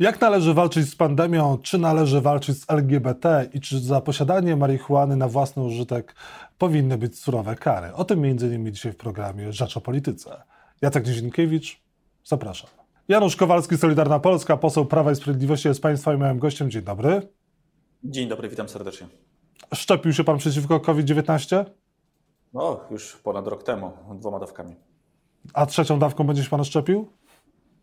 Jak należy walczyć z pandemią? Czy należy walczyć z LGBT? I czy za posiadanie marihuany na własny użytek powinny być surowe kary? O tym m.in. dzisiaj w programie Rzecz o Polityce. Jacek Nizinkiewicz, zapraszam. Janusz Kowalski, Solidarna Polska, poseł Prawa i Sprawiedliwości jest Państwa i moim gościem. Dzień dobry. Dzień dobry, witam serdecznie. Szczepił się Pan przeciwko COVID-19? No, już ponad rok temu, dwoma dawkami. A trzecią dawką będzie się Pan szczepił?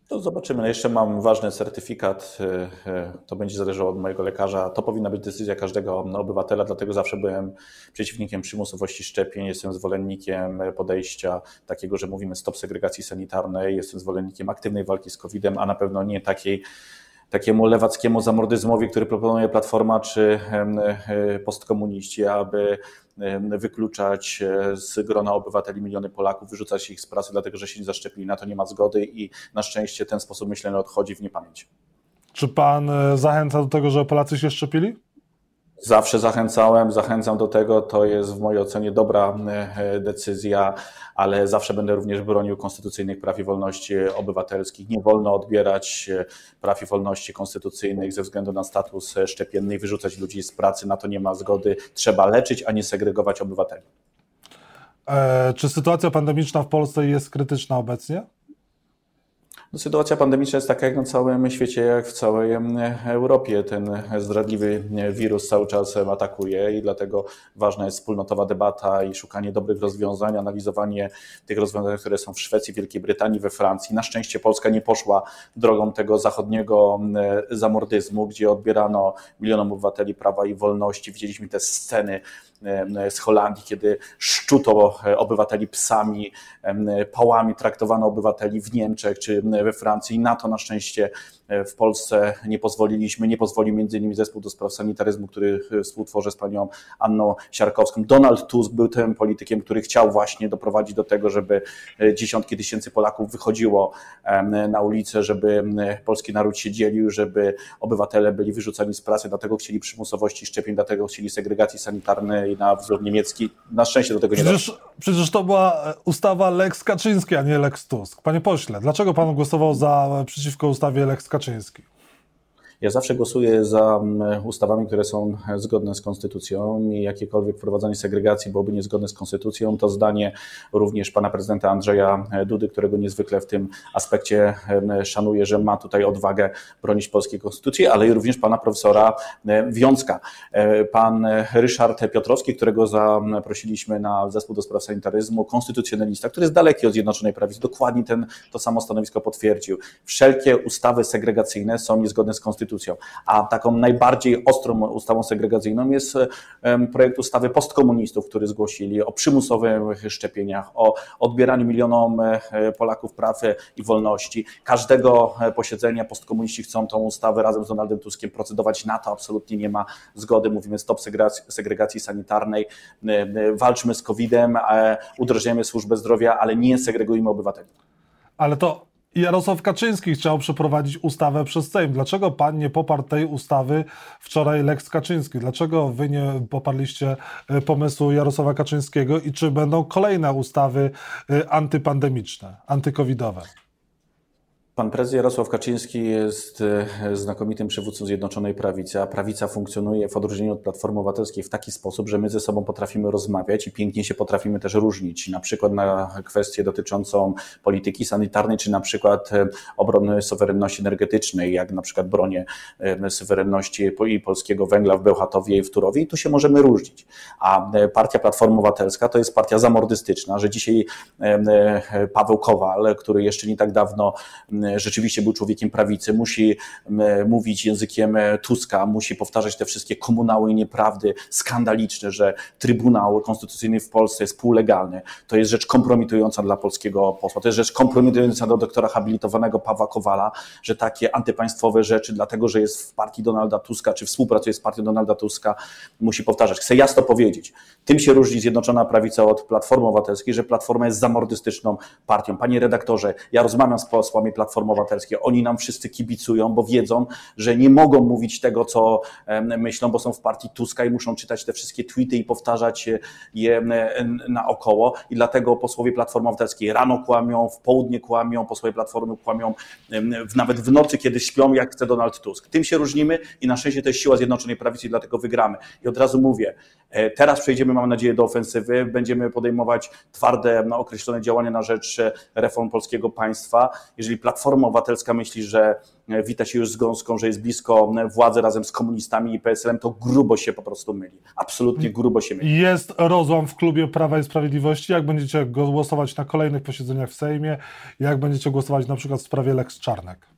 To zobaczymy. No jeszcze mam ważny certyfikat. E, e, to będzie zależało od mojego lekarza. To powinna być decyzja każdego obywatela, dlatego zawsze byłem przeciwnikiem przymusowości szczepień. Jestem zwolennikiem podejścia takiego, że mówimy stop segregacji sanitarnej. Jestem zwolennikiem aktywnej walki z COVID-em, a na pewno nie takiej takiemu lewackiemu zamordyzmowi, który proponuje Platforma czy e, postkomuniści, aby wykluczać e, z grona obywateli miliony Polaków, wyrzucać ich z pracy, dlatego że się nie zaszczepili. Na to nie ma zgody i na szczęście ten sposób myślenia odchodzi w niepamięć. Czy pan e, zachęca do tego, że Polacy się szczepili? Zawsze zachęcałem, zachęcam do tego. To jest w mojej ocenie dobra e, decyzja, ale zawsze będę również bronił konstytucyjnych praw i wolności obywatelskich. Nie wolno odbierać e, praw i wolności konstytucyjnych ze względu na status szczepienny i wyrzucać ludzi z pracy. Na to nie ma zgody. Trzeba leczyć, a nie segregować obywateli. E, czy sytuacja pandemiczna w Polsce jest krytyczna obecnie? No, sytuacja pandemiczna jest taka jak na całym świecie, jak w całej Europie. Ten zdradliwy wirus cały czas atakuje i dlatego ważna jest wspólnotowa debata i szukanie dobrych rozwiązań, analizowanie tych rozwiązań, które są w Szwecji, Wielkiej Brytanii, we Francji. Na szczęście Polska nie poszła drogą tego zachodniego zamordyzmu, gdzie odbierano milionom obywateli prawa i wolności. Widzieliśmy te sceny z Holandii, kiedy szczuto obywateli psami, pałami traktowano obywateli w Niemczech czy we Francji. Na to na szczęście e, w Polsce nie pozwoliliśmy. Nie pozwolił innymi zespół do spraw sanitaryzmu, który e, współtworzę z panią Anną Siarkowską. Donald Tusk był tym politykiem, który chciał właśnie doprowadzić do tego, żeby e, dziesiątki tysięcy Polaków wychodziło na ulicę, żeby polski naród się dzielił, żeby obywatele byli wyrzucani z pracy, dlatego chcieli przymusowości szczepień, dlatego chcieli segregacji sanitarnej na wzór niemiecki. Na szczęście do tego nie przecież, Przecież to była ustawa Lex Kaczyński, a nie Lex Tusk. Panie pośle, dlaczego pan głosował za, przeciwko ustawie Lex Kaczyński. Ja zawsze głosuję za mm, ustawami, które są zgodne z konstytucją i jakiekolwiek wprowadzanie segregacji byłoby niezgodne z konstytucją. To zdanie również pana prezydenta Andrzeja Dudy, którego niezwykle w tym aspekcie szanuję, że ma tutaj odwagę bronić polskiej konstytucji, ale i również pana profesora Wiązka. E, pan Ryszard Piotrowski, którego zaprosiliśmy na zespół do spraw sanitaryzmu, konstytucjonalista, który jest daleki od Zjednoczonej Prawicy, dokładnie ten, to samo stanowisko potwierdził. Wszelkie ustawy segregacyjne są niezgodne z konstytucją A taką najbardziej ostrą ustawą segregacyjną jest projekt ustawy postkomunistów, który zgłosili o przymusowych szczepieniach, o odbieraniu milionom e, Polaków praw i wolności. Każdego e, posiedzenia postkomuniści chcą tą ustawę razem z Donaldem Tuskiem procedować. Na to absolutnie nie ma zgody. Mówimy stop segregacji sanitarnej, e, walczmy z COVID-em, udrożniamy służbę zdrowia, ale nie segregujmy obywateli. Ale to Jarosław Kaczyński chciał przeprowadzić ustawę przez Sejm. Dlaczego pan nie poparł tej ustawy wczoraj Lex Kaczyński? Dlaczego wy nie poparliście e, pomysłu Jarosława Kaczyńskiego i czy będą kolejne ustawy e, antypandemiczne, antykowidowe? Pan prezes Jarosław Kaczyński jest e, znakomitym przywódcą Zjednoczonej Prawicy, a prawica funkcjonuje w odróżnieniu od Platformy Obywatelskiej w taki sposób, że my ze sobą potrafimy rozmawiać i pięknie się potrafimy też różnić, na przykład na kwestię dotyczącą polityki sanitarnej, czy na przykład e, obrony suwerenności energetycznej, jak na przykład bronię e, suwerenności i polskiego węgla w Bełchatowie i w Turowie i tu się możemy różnić. A partia Platforma Obywatelska to jest partia zamordystyczna, że dzisiaj Paweł Kowal, który jeszcze nie tak dawno rzeczywiście był człowiekiem prawicy, musi mówić językiem e, Tuska, musi powtarzać te wszystkie komunały i nieprawdy skandaliczne, że Trybunał Konstytucyjny w Polsce jest półlegalny. To jest rzecz kompromitująca dla polskiego posła. To jest rzecz kompromitująca dla doktora habilitowanego Pawła Kowala, że takie antypaństwowe rzeczy, dlatego że jest w partii Donalda Tuska, czy współpracuje z partią Donalda Tuska, musi powtarzać. Chcę jasno powiedzieć, tym się różni Zjednoczona Prawica od Platformy Obywatelskiej, że Platforma jest zamordystyczną partią. Panie redaktorze, ja rozmawiam z posłami Platformy Platformy Obywatelskiej. Oni nam wszyscy kibicują, bo wiedzą, że nie mogą mówić tego, co myślą, bo są w partii Tuska i muszą czytać te wszystkie tweety i powtarzać je naokoło. I dlatego posłowie Platformy Obywatelskiej rano kłamią, w południe kłamią, posłowie Platformy kłamią nawet w nocy, kiedy śpią, jak chce Donald Tusk. Tym się różnimy i na szczęście to jest siła Zjednoczonej Prawicy i dlatego wygramy. I od razu mówię, e, teraz przejdziemy, mam nadzieję, do ofensywy, będziemy podejmować twarde, no, określone działania na rzecz e, reform polskiego państwa. Jeżeli Platforma Obywatelska myśli, że e, wita się już z gąską, że jest blisko władzy razem z komunistami i PSL-em, to grubo się po prostu myli. Absolutnie grubo się myli. Jest rozłam w klubie Prawa i Sprawiedliwości. Jak będziecie głosować na kolejnych posiedzeniach w Sejmie? Jak będziecie głosować na przykład w sprawie Lex Czarnek?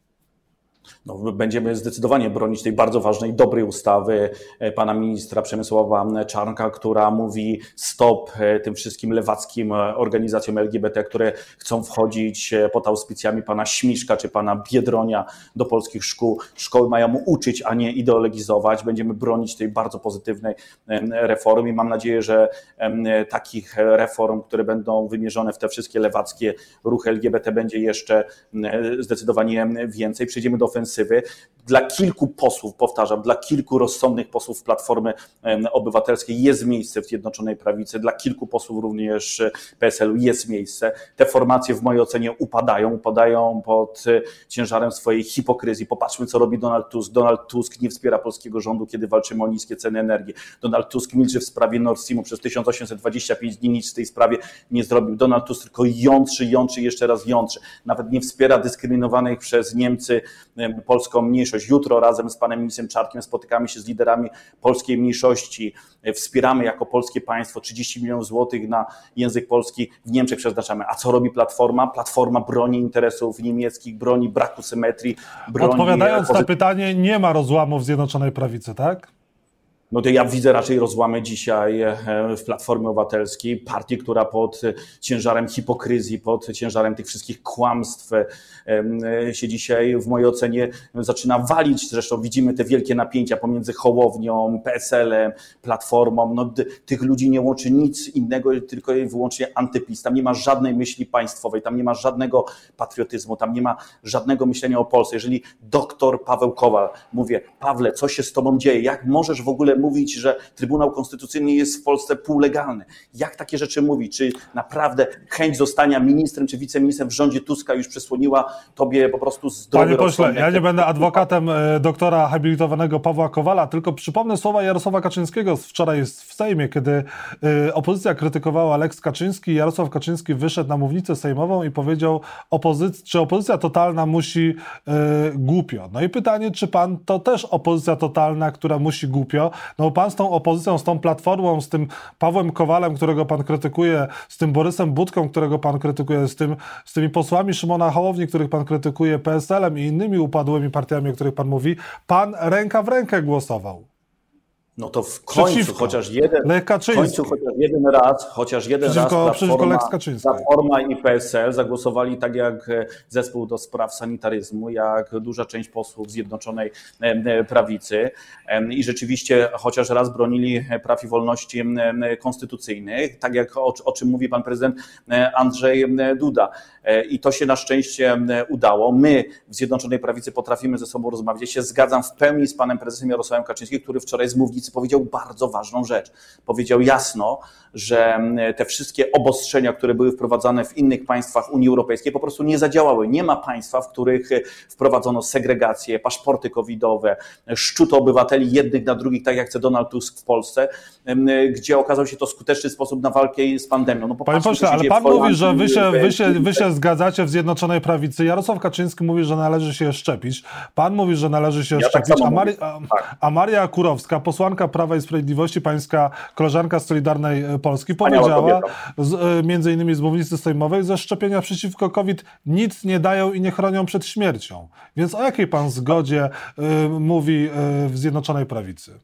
No, będziemy zdecydowanie bronić tej bardzo ważnej, dobrej ustawy e, pana ministra Przemysława Czarnka, która mówi stop e, tym wszystkim lewackim e, organizacjom LGBT, które chcą wchodzić pod auspicjami pana Śmiszka czy pana Biedronia do polskich szkół. Szkoły mają uczyć, a nie ideologizować. Będziemy bronić tej bardzo pozytywnej reformy i mam nadzieję, że takich reform, które będą wymierzone w te wszystkie lewackie ruchy LGBT będzie jeszcze zdecydowanie więcej. Przejdziemy do ofensywy ofensywy. Dla kilku posłów, powtarzam, dla kilku rozsądnych posłów Platformy Obywatelskiej jest miejsce w Zjednoczonej Prawicy, dla kilku posłów również PSL-u jest miejsce. Te formacje w mojej ocenie upadają, upadają pod e, ciężarem swojej hipokryzji. Popatrzmy, co robi Donald Tusk. Donald Tusk nie wspiera polskiego rządu, kiedy walczymy o niskie ceny energii. Donald Tusk milczy w sprawie Nord Streamu przez 1825 dni, nic w tej sprawie nie zrobił. Donald Tusk tylko jątrzy, jątrzy, jeszcze raz jątrzy. Nawet nie wspiera dyskryminowanych przez Niemcy polską mniejszość. Jutro razem z panem ministrem Czarkiem spotykamy się z liderami polskiej mniejszości. Wspieramy jako polskie państwo 30 milionów złotych na język polski w Niemczech przeznaczamy. A co robi Platforma? Platforma broni interesów niemieckich, broni braku symetrii. Broni Odpowiadając na pytanie, nie ma rozłamu w Zjednoczonej Prawicy, tak? No to ja widzę raczej rozłamy dzisiaj e, w Platformie Obywatelskiej, partii, która pod ciężarem hipokryzji, pod ciężarem tych wszystkich kłamstw e, się dzisiaj w mojej ocenie zaczyna walić. Zresztą widzimy te wielkie napięcia pomiędzy Hołownią, PSL-em, Platformą. No, tych ludzi nie łączy nic innego, tylko i wyłącznie antypis. Tam nie ma żadnej myśli państwowej, tam nie ma żadnego patriotyzmu, tam nie ma żadnego myślenia o Polsce. Jeżeli doktor Paweł Kowal, mówię, Pawle, co się z tobą dzieje? Jak możesz w ogóle mówić, że Trybunał Konstytucyjny jest w Polsce półlegalny. Jak takie rzeczy mówi? Czy naprawdę chęć zostania ministrem czy wiceministrem w rządzie Tuska już przysłoniła tobie po prostu zdrowy Panie pośle, ja nie będę adwokatem e, doktora habilitowanego Pawła Kowala, tylko przypomnę słowa Jarosława Kaczyńskiego wczoraj w Sejmie, kiedy e, opozycja krytykowała Lex Kaczyński. Jarosław Kaczyński wyszedł na mównicę sejmową i powiedział, opozyc czy opozycja totalna musi e, głupio. No i pytanie, czy pan to też opozycja totalna, która musi głupio? No pan z tą opozycją, z tą platformą, z tym Pawłem Kowalem, którego pan krytykuje, z tym Borysem Budką, którego pan krytykuje, z, tym, z tymi posłami Szymona Hołowni, których pan krytykuje, PSL-em i innymi upadłymi partiami, o których pan mówi, pan ręka w rękę głosował. No to w końcu przeciwko. chociaż jeden, w końcu chociaż jeden raz, chociaż jeden przeciwko, raz Platforma, Platforma i PSL zagłosowali tak jak e, zespół do spraw sanitaryzmu, jak duża część posłów Zjednoczonej e, Prawicy i rzeczywiście chociaż raz bronili praw i wolności konstytucyjnych, tak jak o, o czym mówi pan prezydent e, Andrzej Duda. I to się na szczęście udało. My w Zjednoczonej Prawicy potrafimy ze sobą rozmawiać. Ja się zgadzam w pełni z panem prezesem Jarosławem Kaczyńskim, który wczoraj z mównicy powiedział bardzo ważną rzecz. Powiedział jasno, że mm, te wszystkie obostrzenia, które były wprowadzane w innych państwach Unii Europejskiej, po prostu nie zadziałały. Nie ma państwa, w których e, wprowadzono segregację, paszporty covidowe, szczuto obywateli jednych na drugich, tak jak chce Donald Tusk w Polsce, gdzie okazał się to skuteczny sposób na walkę z pandemią. No, Panie pośle, ale pan mówi, że wy się, wy, się, wy się zgadzacie w Zjednoczonej Prawicy. Jarosław Kaczyński mówi, że należy się szczepić. Pan mówi, że należy się ja tak szczepić. Tak a, Mari a, tak. a Maria Kurowska, posłanka Prawa i Sprawiedliwości, pańska koleżanka z Solidarnej e, Polski, powiedziała, z, e, między innymi z mównicy sejmowej, że szczepienia przeciwko COVID nic nie dają i nie chronią przed śmiercią. Więc o jakiej pan zgodzie y, mówi y, w Zjednoczonej Prawicy?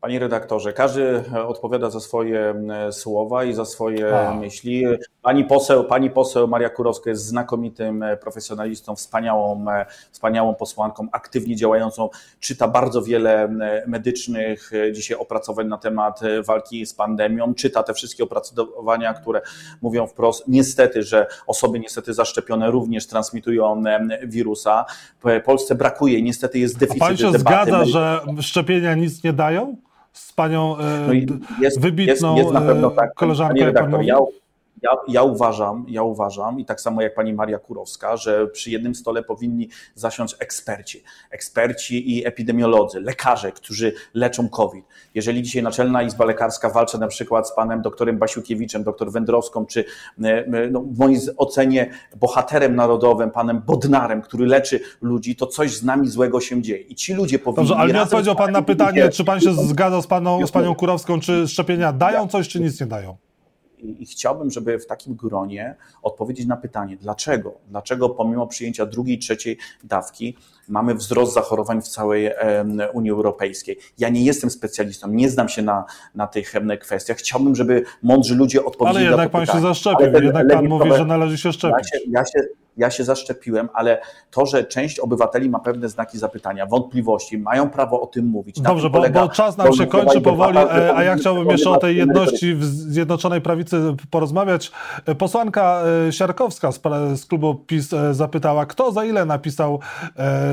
Panie redaktorze, każdy odpowiada za swoje słowa i za swoje A. myśli. Pani poseł, pani poseł Maria Kurowska jest znakomitym profesjonalistą, wspaniałą, wspaniałą posłanką, aktywnie działającą, czyta bardzo wiele medycznych dzisiaj opracowań na temat walki z pandemią, czyta te wszystkie opracowania, które mówią wprost, niestety, że osoby niestety zaszczepione również transmitują wirusa. W Polsce brakuje, niestety jest deficyt A pan się zgadza, że szczepienia nic nie dają? Z panią e, no jest, wybitną jest, jest pewno tak, koleżanką. Ja, ja, ja, uważam, ja uważam i tak samo jak pani Maria Kurowska, że przy jednym stole powinni zasiąść eksperci, eksperci i epidemiolodzy, lekarze, którzy leczą COVID. Jeżeli dzisiaj Naczelna Izba Lekarska walczy na przykład z panem doktorem Basiukiewiczem, doktor Wędrowską, czy e, no, w mojej ocenie bohaterem narodowym, panem Bodnarem, który leczy ludzi, to coś z nami złego się dzieje. I ci ludzie powinni... Dobrze, ale nie odpowiedział pan na pytanie, czy pan się zgadza z, paną, z panią Kurowską, czy szczepienia dają coś, czy nic nie dają? I chciałbym, żeby w takim gronie odpowiedzieć na pytanie, dlaczego? Dlaczego pomimo przyjęcia drugiej, trzeciej dawki mamy wzrost zachorowań w całej Unii Europejskiej? Ja nie jestem specjalistą, nie znam się na, na tych kwestiach. Chciałbym, żeby mądrzy ludzie odpowiedzieli Ale jednak pan się zaszczepił, jednak pan mówi, że należy się szczepić. Ja się, ja się, ja się zaszczepiłem, ale to, że część obywateli ma pewne znaki zapytania, wątpliwości, mają prawo o tym mówić. Dobrze, bo, bo, czas nam się kończy powoli, e, a ja chciałbym jeszcze o tej jedności w Zjednoczonej Prawicy porozmawiać. E, posłanka e, Siarkowska z klubu PiS zapytała, kto za ile napisał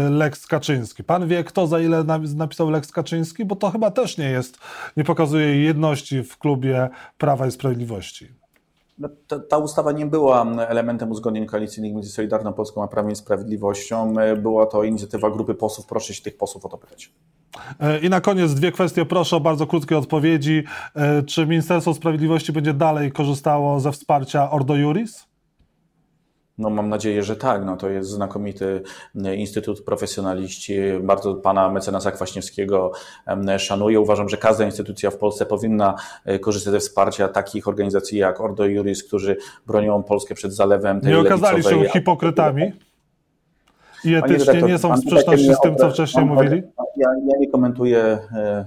Lex Kaczyński. Pan wie, kto za ile napisał Lex Kaczyński? Bo to chyba też nie jest, nie pokazuje jedności w klubie Prawa i Sprawiedliwości. No, ta, ta, ustawa nie była elementem uzgodnień koalicyjnych między Solidarną Polską a Prawem i Sprawiedliwością. Była to inicjatywa grupy posłów. Proszę się tych posłów o to pytać. E, I na koniec dwie kwestie. Proszę o bardzo krótkie odpowiedzi. E, czy Ministerstwo Sprawiedliwości będzie dalej korzystało ze wsparcia Ordo Juris? No mam nadzieję, że tak. No to jest znakomity e, instytut profesjonaliści. Bardzo pana mecenasa Kwaśniewskiego szanuję. Uważam, że każda instytucja w Polsce powinna e, korzystać ze wsparcia takich organizacji jak Ordo Juris, którzy bronią Polskę przed zalewem tej Nie okazali się hipokrytami? I etycznie nie są w sprzeczności z tym, co wcześniej mówili? Ja, ja nie komentuję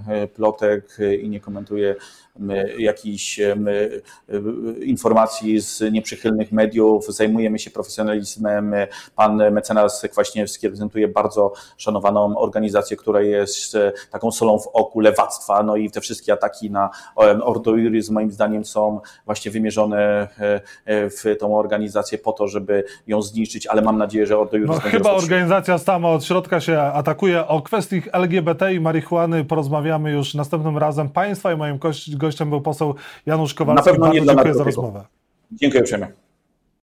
e, plotek i nie komentuję jakichś informacji z nieprzychylnych mediów, zajmujemy się profesjonalizmem. Pan mecenas Kwaśniewski reprezentuje bardzo szanowaną organizację, która jest e, taką solą w oku lewactwa, no i te wszystkie ataki na Ordo Juris moim zdaniem są właśnie wymierzone e, e, w tą organizację po to, żeby ją zniszczyć, ale mam nadzieję, że Ordo no, Chyba organizacja sama od środka się atakuje. O kwestii LGBT i marihuany porozmawiamy już następnym razem. Państwa i moim gościem był poseł Janusz Kowalski. Na pewno nie Bardzo dziękuję za rozmowę. Dziękuję uprzejmie.